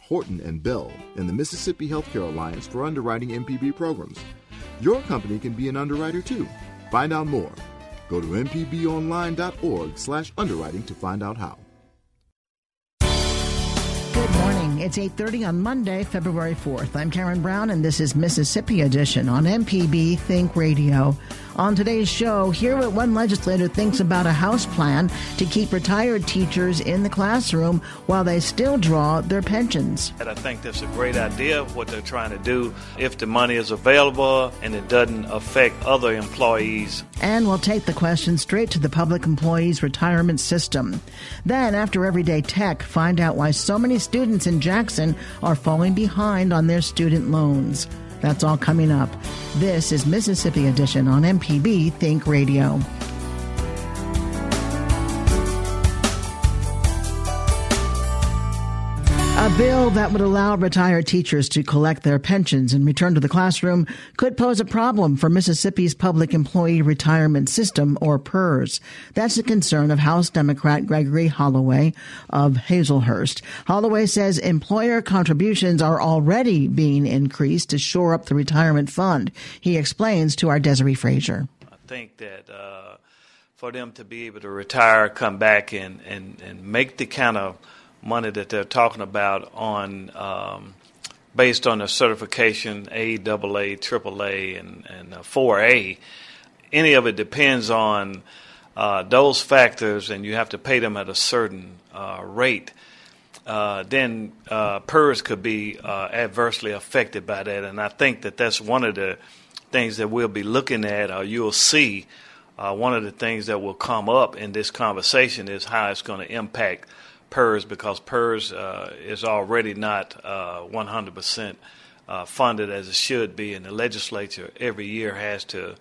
Horton, and Bell and the Mississippi Healthcare Alliance for underwriting MPB programs. Your company can be an underwriter too. Find out more. Go to mpbonline.org/underwriting to find out how. Good morning. It's 8:30 on Monday, February 4th. I'm Karen Brown and this is Mississippi Edition on MPB Think Radio. On today's show, hear what one legislator thinks about a House plan to keep retired teachers in the classroom while they still draw their pensions. And I think that's a great idea, what they're trying to do, if the money is available and it doesn't affect other employees. And we'll take the question straight to the public employees retirement system. Then, after Everyday Tech, find out why so many students in Jackson are falling behind on their student loans. That's all coming up. This is Mississippi Edition on MPB Think Radio. Bill that would allow retired teachers to collect their pensions and return to the classroom could pose a problem for Mississippi's Public Employee Retirement System, or PERS. That's the concern of House Democrat Gregory Holloway of Hazlehurst. Holloway says employer contributions are already being increased to shore up the retirement fund. He explains to our Desare Frazier. I think that uh, for them to be able to retire, come back, and, and, and make the kind of money that they're talking about on um, based on the certification A, double A, triple A, and and uh, four A. Any of it depends on uh, those factors, and you have to pay them at a certain uh, rate. Uh, then uh, PERS could be uh, adversely affected by that, and I think that that's one of the things that we'll be looking at, or you'll see. one of the things that will come up in this conversation is how it's going to impact PERS because PERS uh, is already not uh, 100% uh, funded as it should be, and the legislature every year has to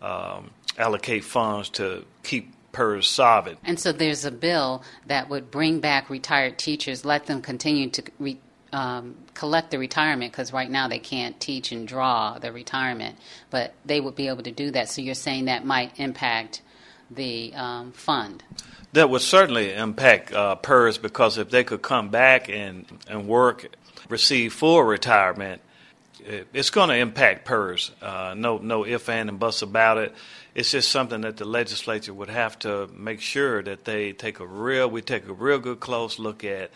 um, allocate funds to keep PERS solvent. And so there's a bill that would bring back retired teachers, let them continue to re- um, collect the retirement because right now they can't teach and draw the retirement, but they would be able to do that. So you're saying that might impact the um, fund? That would certainly impact uh, PERS because if they could come back and, and work, receive full retirement, it's going to impact PERS. Uh, no, no if, and, and buts about it. It's just something that the legislature would have to make sure that they take a real, we take a real good close look at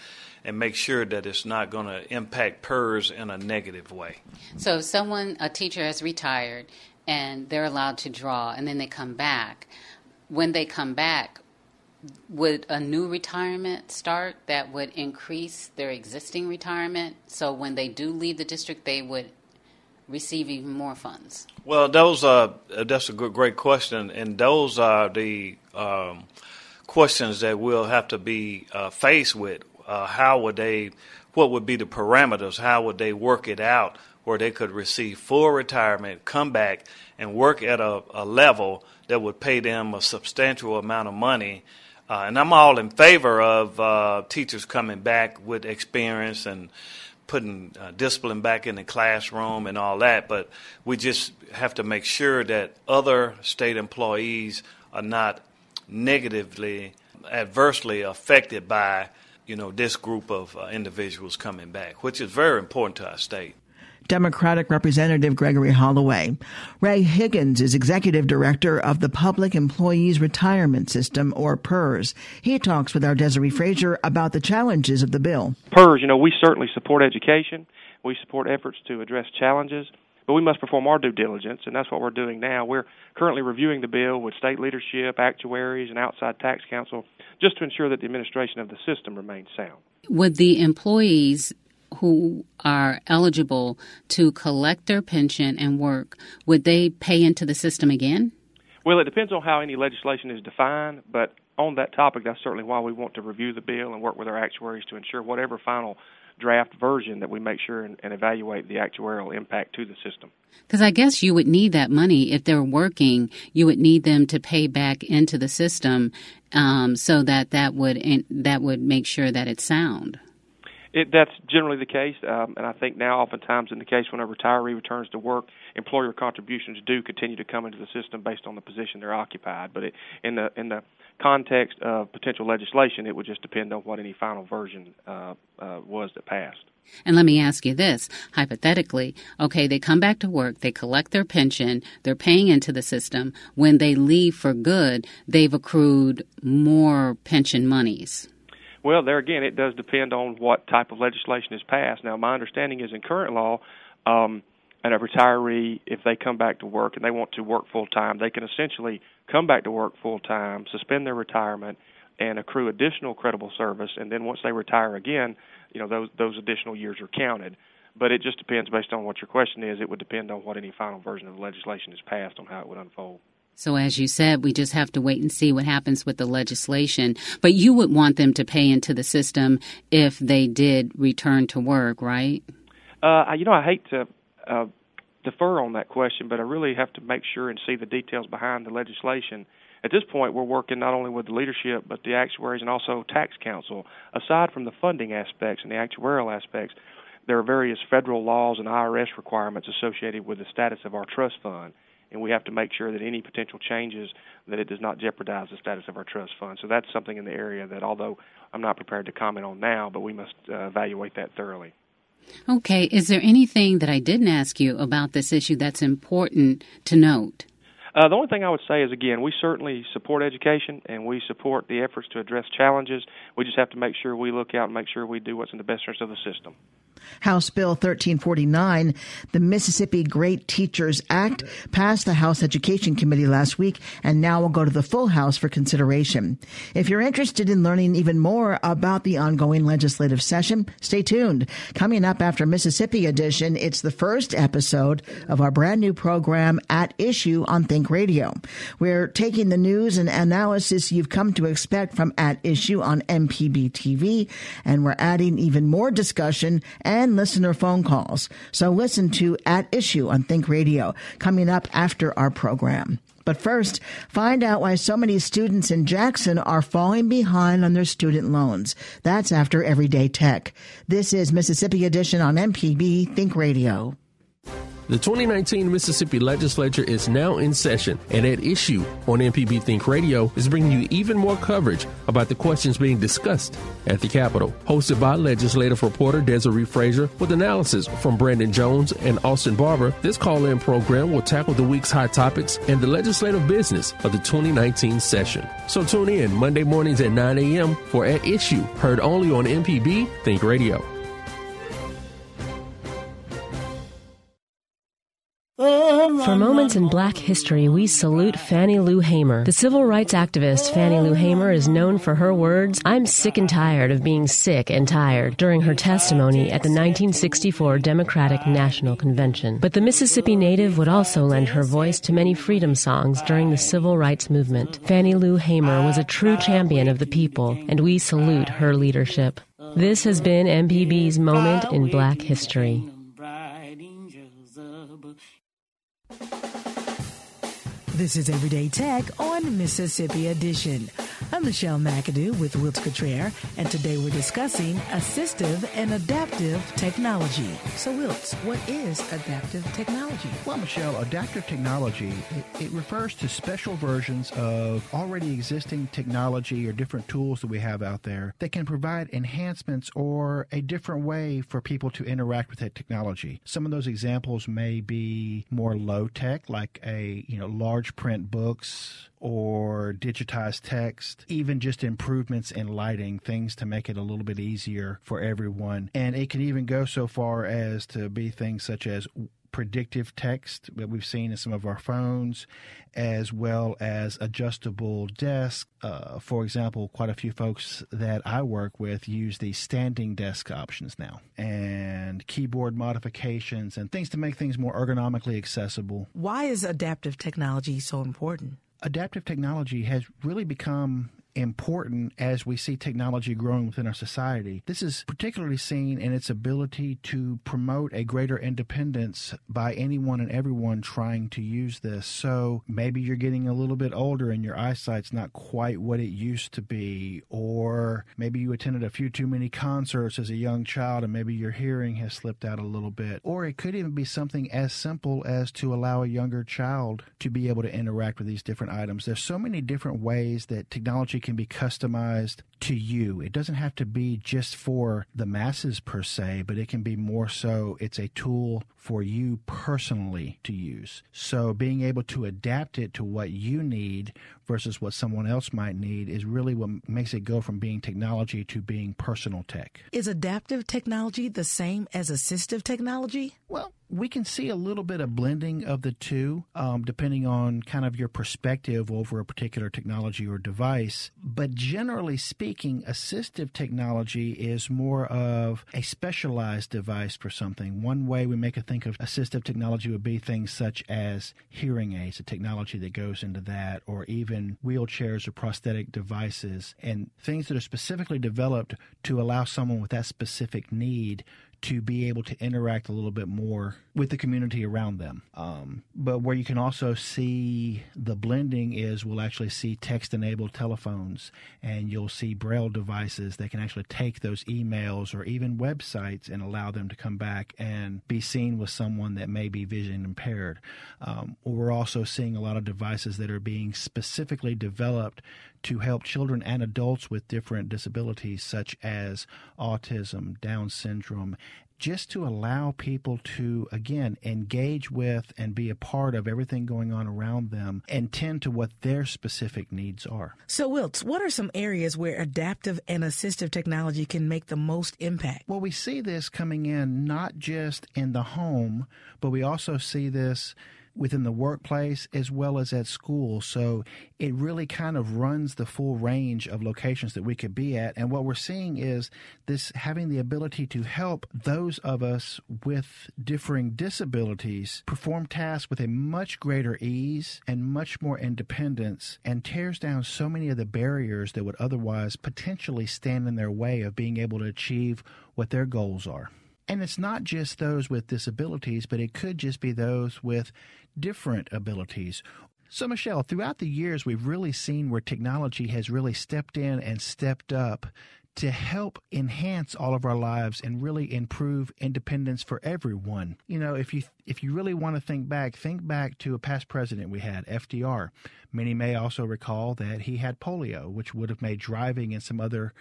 and make sure that it's not going to impact PERS in a negative way. So if someone, a teacher has retired and they're allowed to draw and then they come back, when they come back, would a new retirement start that would increase their existing retirement? So when they do leave the district, they would receive even more funds. Well, those are that's a good, great question, and those are the um, questions that we'll have to be uh, faced with. Uh, how would they? What would be the parameters? How would they work it out where they could receive full retirement, come back, and work at a, a level that would pay them a substantial amount of money? Uh, and I'm all in favor of uh, teachers coming back with experience and putting uh, discipline back in the classroom and all that. But we just have to make sure that other state employees are not negatively, adversely affected by, you know, this group of uh, individuals coming back, which is very important to our state. Democratic Representative Gregory Holloway. Ray Higgins is Executive Director of the Public Employees Retirement System, or PERS. He talks with our Desare Frazier about the challenges of the bill. PERS, you know, we certainly support education. We support efforts to address challenges, but we must perform our due diligence, and that's what we're doing now. We're currently reviewing the bill with state leadership, actuaries, and outside tax counsel just to ensure that the administration of the system remains sound. Would the employees who are eligible to collect their pension and work, would they pay into the system again? Well, it depends on how any legislation is defined, but on that topic, that's certainly why we want to review the bill and work with our actuaries to ensure whatever final draft version that we make sure and, and evaluate the actuarial impact to the system. Because I guess you would need that money if they're working. You would need them to pay back into the system um, so that that would that would make sure that it's sound It, that's generally the case, um, and I think now, oftentimes, in the case when a retiree returns to work, employer contributions do continue to come into the system based on the position they're occupied. But it, in the in the context of potential legislation, it would just depend on what any final version uh, uh, was that passed. And let me ask you this hypothetically, okay, they come back to work, they collect their pension, they're paying into the system. When they leave for good, they've accrued more pension monies. Well, there again, it does depend on what type of legislation is passed. Now, my understanding is in current law, um, and a retiree, if they come back to work and they want to work full time, they can essentially come back to work full time, suspend their retirement, and accrue additional credible service. And then once they retire again, you know those those additional years are counted. But it just depends based on what your question is. It would depend on what any final version of the legislation is passed on how it would unfold. So, as you said, we just have to wait and see what happens with the legislation. But you would want them to pay into the system if they did return to work, right? Uh, you know, I hate to uh, defer on that question, but I really have to make sure and see the details behind the legislation. At this point, we're working not only with the leadership, but the actuaries and also tax counsel. Aside from the funding aspects and the actuarial aspects, there are various federal laws and IRS requirements associated with the status of our trust fund and we have to make sure that any potential changes that it does not jeopardize the status of our trust fund. So that's something in the area that, although I'm not prepared to comment on now, but we must uh, evaluate that thoroughly. Okay. Is there anything that I didn't ask you about this issue that's important to note? Uh, the only thing I would say is, again, we certainly support education and we support the efforts to address challenges. We just have to make sure we look out and make sure we do what's in the best interest of the system. House Bill 1349, the Mississippi Great Teachers Act, passed the House Education Committee last week and now will go to the full House for consideration. If you're interested in learning even more about the ongoing legislative session, stay tuned. Coming up after Mississippi Edition, it's the first episode of our brand new program at issue on Think Radio. We're taking the news and analysis you've come to expect from at issue on MPB TV, and we're adding even more discussion and listener phone calls. So listen to At Issue on Think Radio coming up after our program. But first, find out why so many students in Jackson are falling behind on their student loans. That's after Everyday Tech. This is Mississippi Edition on MPB Think Radio. The 2019 Mississippi Legislature is now in session, and at issue on MPB Think Radio is bringing you even more coverage about the questions being discussed at the Capitol. Hosted by legislative reporter Desare Frazier with analysis from Brandon Jones and Austin Barber, this call in program will tackle the week's hot topics and the legislative business of the 2019 session. So tune in Monday mornings at 9 a.m. for At Issue, heard only on MPB Think Radio. For moments in black history, we salute Fannie Lou Hamer. The civil rights activist Fannie Lou Hamer is known for her words, I'm sick and tired of being sick and tired, during her testimony at the 1964 Democratic National Convention. But the Mississippi native would also lend her voice to many freedom songs during the civil rights movement. Fannie Lou Hamer was a true champion of the people, and we salute her leadership. This has been MPB's Moment in Black History. This is Everyday Tech on Mississippi Edition. I'm Michelle McAdoo with Wiltz Cottrell, and today we're discussing assistive and adaptive technology. So, Wilts, what is adaptive technology? Well, Michelle, adaptive technology, it, it refers to special versions of already existing technology or different tools that we have out there that can provide enhancements or a different way for people to interact with that technology. Some of those examples may be more low tech, like a you know large print books or digitized text, even just improvements in lighting, things to make it a little bit easier for everyone. And it can even go so far as to be things such as predictive text that we've seen in some of our phones, as well as adjustable desk. Uh, for example, quite a few folks that I work with use the standing desk options now, and keyboard modifications and things to make things more ergonomically accessible. Why is adaptive technology so important? Adaptive technology has really become important as we see technology growing within our society. This is particularly seen in its ability to promote a greater independence by anyone and everyone trying to use this. So maybe you're getting a little bit older and your eyesight's not quite what it used to be, or maybe you attended a few too many concerts as a young child and maybe your hearing has slipped out a little bit. Or it could even be something as simple as to allow a younger child to be able to interact with these different items. There's so many different ways that technology can be customized to you. It doesn't have to be just for the masses per se, but it can be more so it's a tool for you personally to use. So being able to adapt it to what you need versus what someone else might need is really what makes it go from being technology to being personal tech. Is adaptive technology the same as assistive technology? Well, we can see a little bit of blending of the two, um, depending on kind of your perspective over a particular technology or device. But generally speaking, assistive technology is more of a specialized device for something. One way we make a think of assistive technology would be things such as hearing aids, a technology that goes into that, or even wheelchairs or prosthetic devices, and things that are specifically developed to allow someone with that specific need to be able to interact a little bit more with the community around them. Um, but where you can also see the blending is we'll actually see text enabled telephones and you'll see braille devices that can actually take those emails or even websites and allow them to come back and be seen with someone that may be vision impaired. Um, we're also seeing a lot of devices that are being specifically developed to help children and adults with different disabilities such as autism, Down syndrome, just to allow people to, again, engage with and be a part of everything going on around them and tend to what their specific needs are. So, Wiltz, what are some areas where adaptive and assistive technology can make the most impact? Well, we see this coming in not just in the home, but we also see this within the workplace as well as at school. So it really kind of runs the full range of locations that we could be at. And what we're seeing is this having the ability to help those of us with differing disabilities perform tasks with a much greater ease and much more independence and tears down so many of the barriers that would otherwise potentially stand in their way of being able to achieve what their goals are. And it's not just those with disabilities, but it could just be those with different abilities. So, Michelle, throughout the years, we've really seen where technology has really stepped in and stepped up to help enhance all of our lives and really improve independence for everyone. You know, if you if you really want to think back, think back to a past president we had, FDR. Many may also recall that he had polio, which would have made driving and some other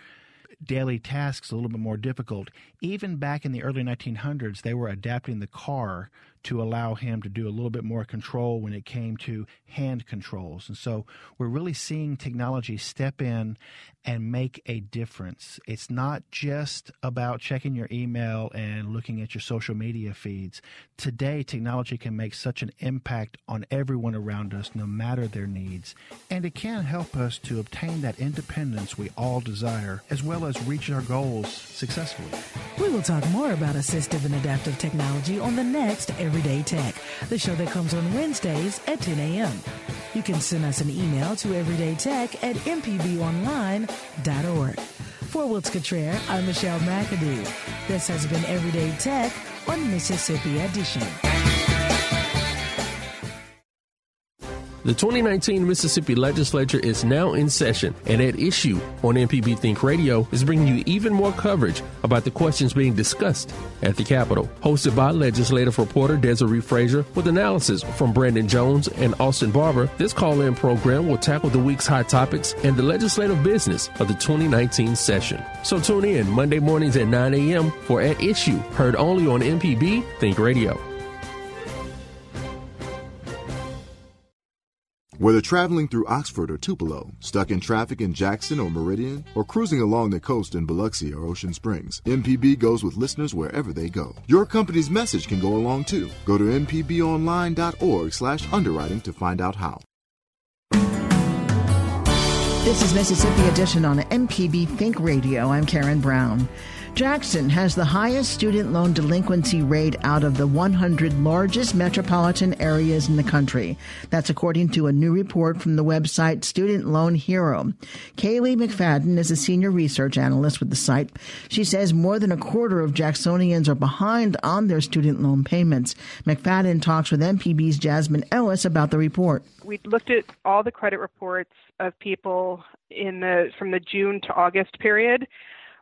daily tasks a little bit more difficult. Even back in the early 1900s, they were adapting the car to allow him to do a little bit more control when it came to hand controls. And so we're really seeing technology step in and make a difference. It's not just about checking your email and looking at your social media feeds. Today, technology can make such an impact on everyone around us, no matter their needs. And it can help us to obtain that independence we all desire, as well as reach our goals successfully. We will talk more about assistive and adaptive technology on the next Everyday Tech, the show that comes on Wednesdays at 10 a.m. You can send us an email to everydaytech at mpbonline.org. For Wiltz Cottrell, I'm Michelle McAdoo. This has been Everyday Tech on Mississippi Edition. The 2019 Mississippi Legislature is now in session, and at issue on MPB Think Radio is bringing you even more coverage about the questions being discussed at the Capitol. Hosted by legislative reporter Desare Frazier with analysis from Brandon Jones and Austin Barber, this call in program will tackle the week's hot topics and the legislative business of the 2019 session. So tune in Monday mornings at 9 a.m. for At Issue, heard only on MPB Think Radio. Whether traveling through Oxford or Tupelo, stuck in traffic in Jackson or Meridian, or cruising along the coast in Biloxi or Ocean Springs, MPB goes with listeners wherever they go. Your company's message can go along too. Go to mpbonline.org slash underwriting to find out how. This is Mississippi Edition on MPB Think Radio. I'm Karen Brown. Jackson has the highest student loan delinquency rate out of the 100 largest metropolitan areas in the country. That's according to a new report from the website Student Loan Hero. Kaylee McFadden is a senior research analyst with the site. She says more than a quarter of Jacksonians are behind on their student loan payments. McFadden talks with MPB's Jasmine Ellis about the report. We looked at all the credit reports of people in the from the June to August period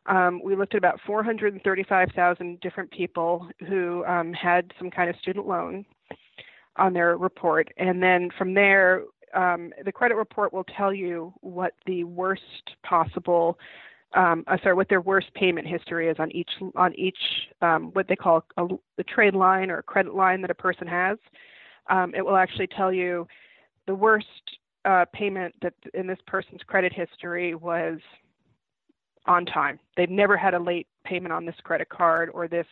um, we looked at about 435,000 different people who um, had some kind of student loan on their report. And then from there, um, the credit report will tell you what the worst possible, um, uh, sorry, what their worst payment history is on each on each um, what they call a, the trade line or credit line that a person has. Um, it will actually tell you the worst uh, payment that in this person's credit history was on time. They've never had a late payment on this credit card or this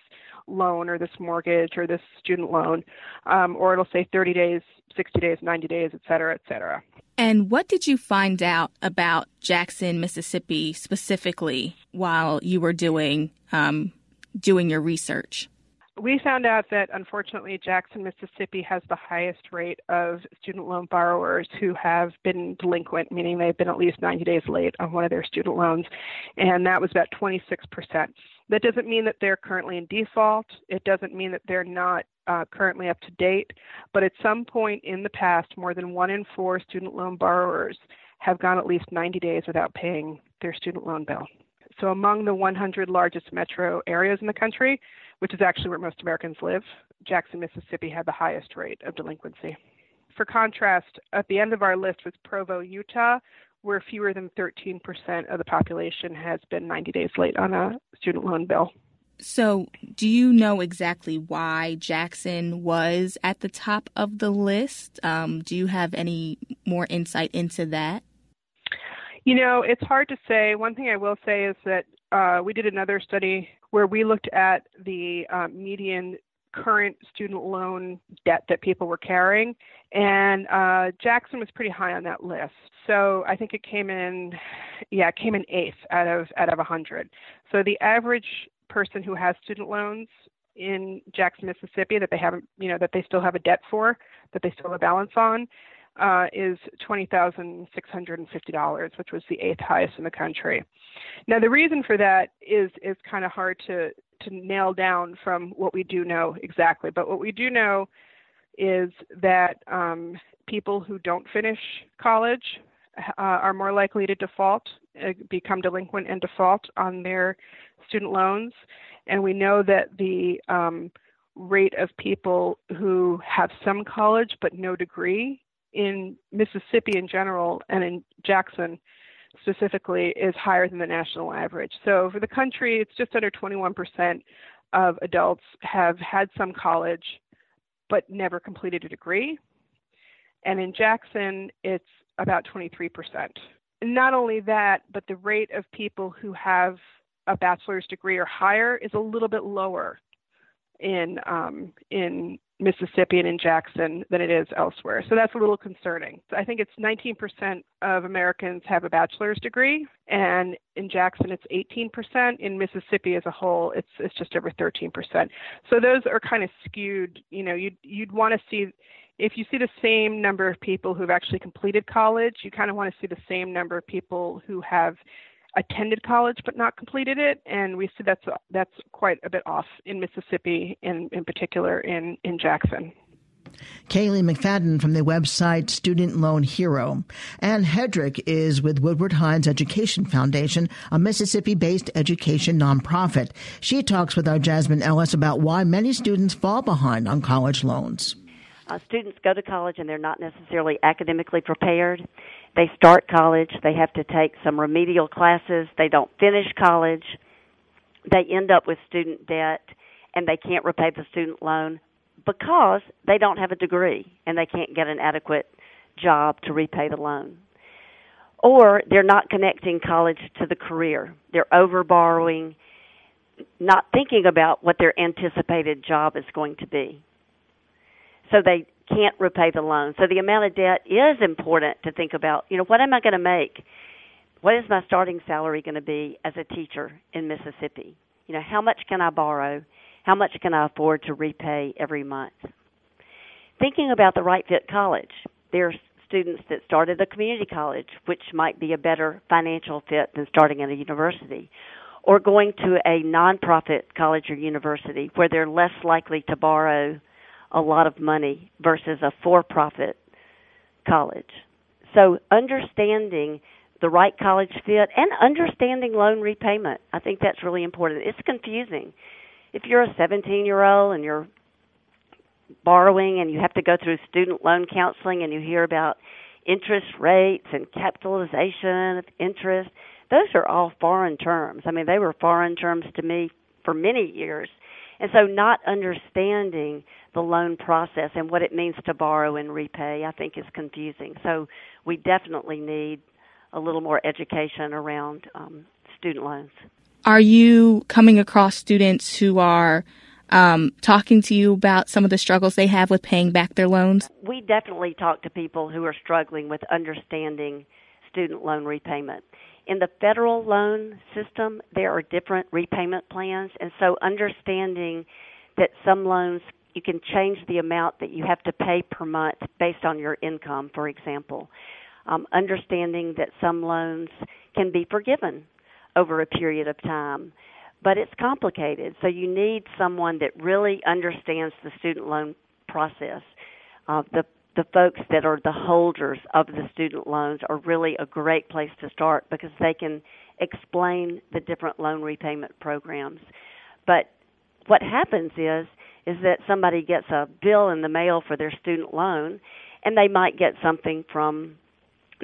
loan or this mortgage or this student loan, um, or it'll say 30 days, 60 days, 90 days, et cetera, et cetera. And what did you find out about Jackson, Mississippi specifically while you were doing um, doing your research? We found out that unfortunately Jackson, Mississippi has the highest rate of student loan borrowers who have been delinquent, meaning they've been at least 90 days late on one of their student loans, and that was about 26%. That doesn't mean that they're currently in default. It doesn't mean that they're not uh, currently up to date, but at some point in the past, more than one in four student loan borrowers have gone at least 90 days without paying their student loan bill. So, among the 100 largest metro areas in the country, which is actually where most Americans live, Jackson, Mississippi had the highest rate of delinquency. For contrast, at the end of our list was Provo, Utah, where fewer than 13% of the population has been 90 days late on a student loan bill. So, do you know exactly why Jackson was at the top of the list? Um, do you have any more insight into that? You know, it's hard to say. One thing I will say is that uh, we did another study where we looked at the um, median current student loan debt that people were carrying, and uh, Jackson was pretty high on that list. So I think it came in, yeah, it came in eighth out of out of 100. So the average person who has student loans in Jackson, Mississippi, that they haven't, you know, that they still have a debt for, that they still have a balance on, uh, is $20,650, which was the eighth highest in the country. Now, the reason for that is is kind of hard to to nail down from what we do know exactly, but what we do know is that um, people who don't finish college uh, are more likely to default, uh, become delinquent and default on their student loans, and we know that the um, rate of people who have some college but no degree in Mississippi in general and in Jackson specifically is higher than the national average. So for the country, it's just under 21% of adults have had some college but never completed a degree. And in Jackson, it's about 23%. Not only that, but the rate of people who have a bachelor's degree or higher is a little bit lower in um, in Mississippi and in Jackson than it is elsewhere. So that's a little concerning. I think it's 19% of Americans have a bachelor's degree, and in Jackson it's 18%. In Mississippi as a whole, it's it's just over 13%. So those are kind of skewed. You know, you'd you'd want to see if you see the same number of people who've actually completed college, you kind of want to see the same number of people who have attended college but not completed it, and we see that's that's quite a bit off in Mississippi, in in particular in in Jackson. Kaylee McFadden from the website Student Loan Hero. Ann Hendrick is with Woodward Hines Education Foundation, a Mississippi based education nonprofit. She talks with our Jasmine Ellis about why many students fall behind on college loans. Uh, students go to college and they're not necessarily academically prepared. They start college, they have to take some remedial classes, they don't finish college, they end up with student debt, and they can't repay the student loan because they don't have a degree and they can't get an adequate job to repay the loan. Or they're not connecting college to the career. They're over borrowing, not thinking about what their anticipated job is going to be. So they can't repay the loan. So the amount of debt is important to think about. You know, what am I going to make? What is my starting salary going to be as a teacher in Mississippi? You know, how much can I borrow? How much can I afford to repay every month? Thinking about the right fit college. There are students that start at a community college, which might be a better financial fit than starting at a university, or going to a nonprofit college or university where they're less likely to borrow a lot of money versus a for profit college. So, understanding the right college fit and understanding loan repayment. I think that's really important. It's confusing. If you're a 17 year old and you're borrowing and you have to go through student loan counseling and you hear about interest rates and capitalization of interest, those are all foreign terms. I mean, they were foreign terms to me for many years. And so, not understanding the loan process and what it means to borrow and repay, I think, is confusing. So, we definitely need a little more education around um, student loans. Are you coming across students who are um, talking to you about some of the struggles they have with paying back their loans? We definitely talk to people who are struggling with understanding student loan repayment. In the federal loan system, there are different repayment plans, and so understanding that some loans you can change the amount that you have to pay per month based on your income, for example. Um, understanding that some loans can be forgiven over a period of time but it's complicated. So you need someone that really understands the student loan process. Uh, the the folks that are the holders of the student loans are really a great place to start because they can explain the different loan repayment programs. But what happens is is that somebody gets a bill in the mail for their student loan and they might get something from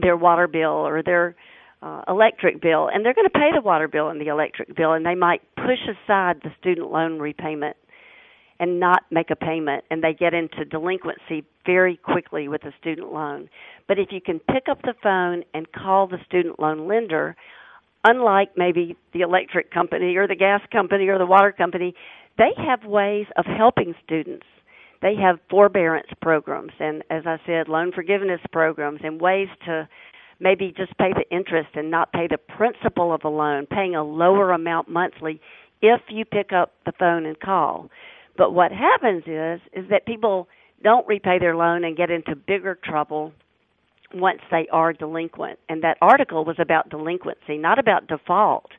their water bill or their uh, electric bill, and they're going to pay the water bill and the electric bill, and they might push aside the student loan repayment and not make a payment, and they get into delinquency very quickly with a student loan. But if you can pick up the phone and call the student loan lender, unlike maybe the electric company or the gas company or the water company, they have ways of helping students. They have forbearance programs and, as I said, loan forgiveness programs and ways to maybe just pay the interest and not pay the principal of a loan, paying a lower amount monthly if you pick up the phone and call. But what happens is is that people don't repay their loan and get into bigger trouble once they are delinquent. And that article was about delinquency, not about default.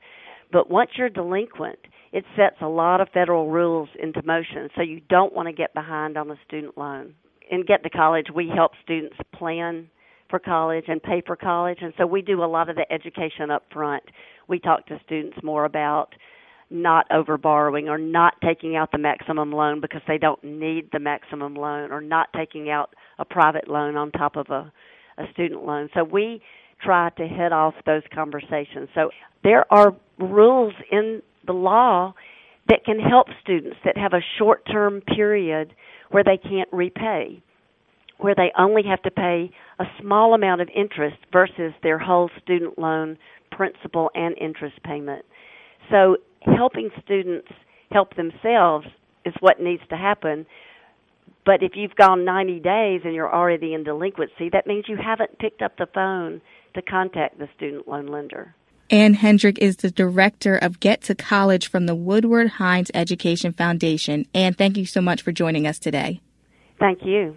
But once you're delinquent, it sets a lot of federal rules into motion. So you don't want to get behind on the student loan. In Get to College, we help students plan for college and pay for college. And so we do a lot of the education up front. We talk to students more about not over borrowing or not taking out the maximum loan because they don't need the maximum loan or not taking out a private loan on top of a, a student loan. So we try to head off those conversations. So there are rules in the law that can help students that have a short term period where they can't repay where they only have to pay a small amount of interest versus their whole student loan principal and interest payment. So helping students help themselves is what needs to happen. But if you've gone 90 days and you're already in delinquency, that means you haven't picked up the phone to contact the student loan lender. Ann Hendrick is the director of Get to College from the Woodward Hines Education Foundation. And thank you so much for joining us today. Thank you.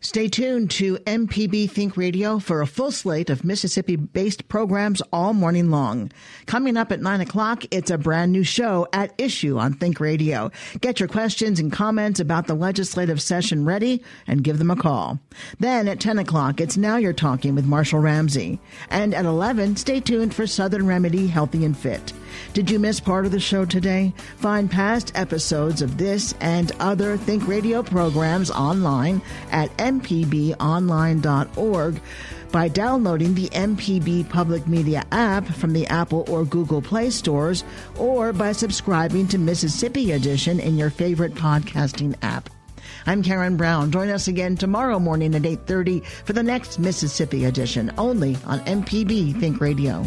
Stay tuned to MPB Think Radio for a full slate of Mississippi based programs all morning long. Coming up at 9 o'clock, it's a brand new show at issue on Think Radio. Get your questions and comments about the legislative session ready and give them a call. Then at 10 o'clock, it's Now You're Talking with Marshall Ramsey. And at 11, stay tuned for Southern Remedy Healthy and Fit. Did you miss part of the show today? Find past episodes of this and other Think Radio programs online mpbonline.org by downloading the MPB Public Media app from the Apple or Google Play stores or by subscribing to Mississippi Edition in your favorite podcasting app. I'm Karen Brown. Join us again tomorrow morning at 8:30 for the next Mississippi edition only on MPB Think Radio.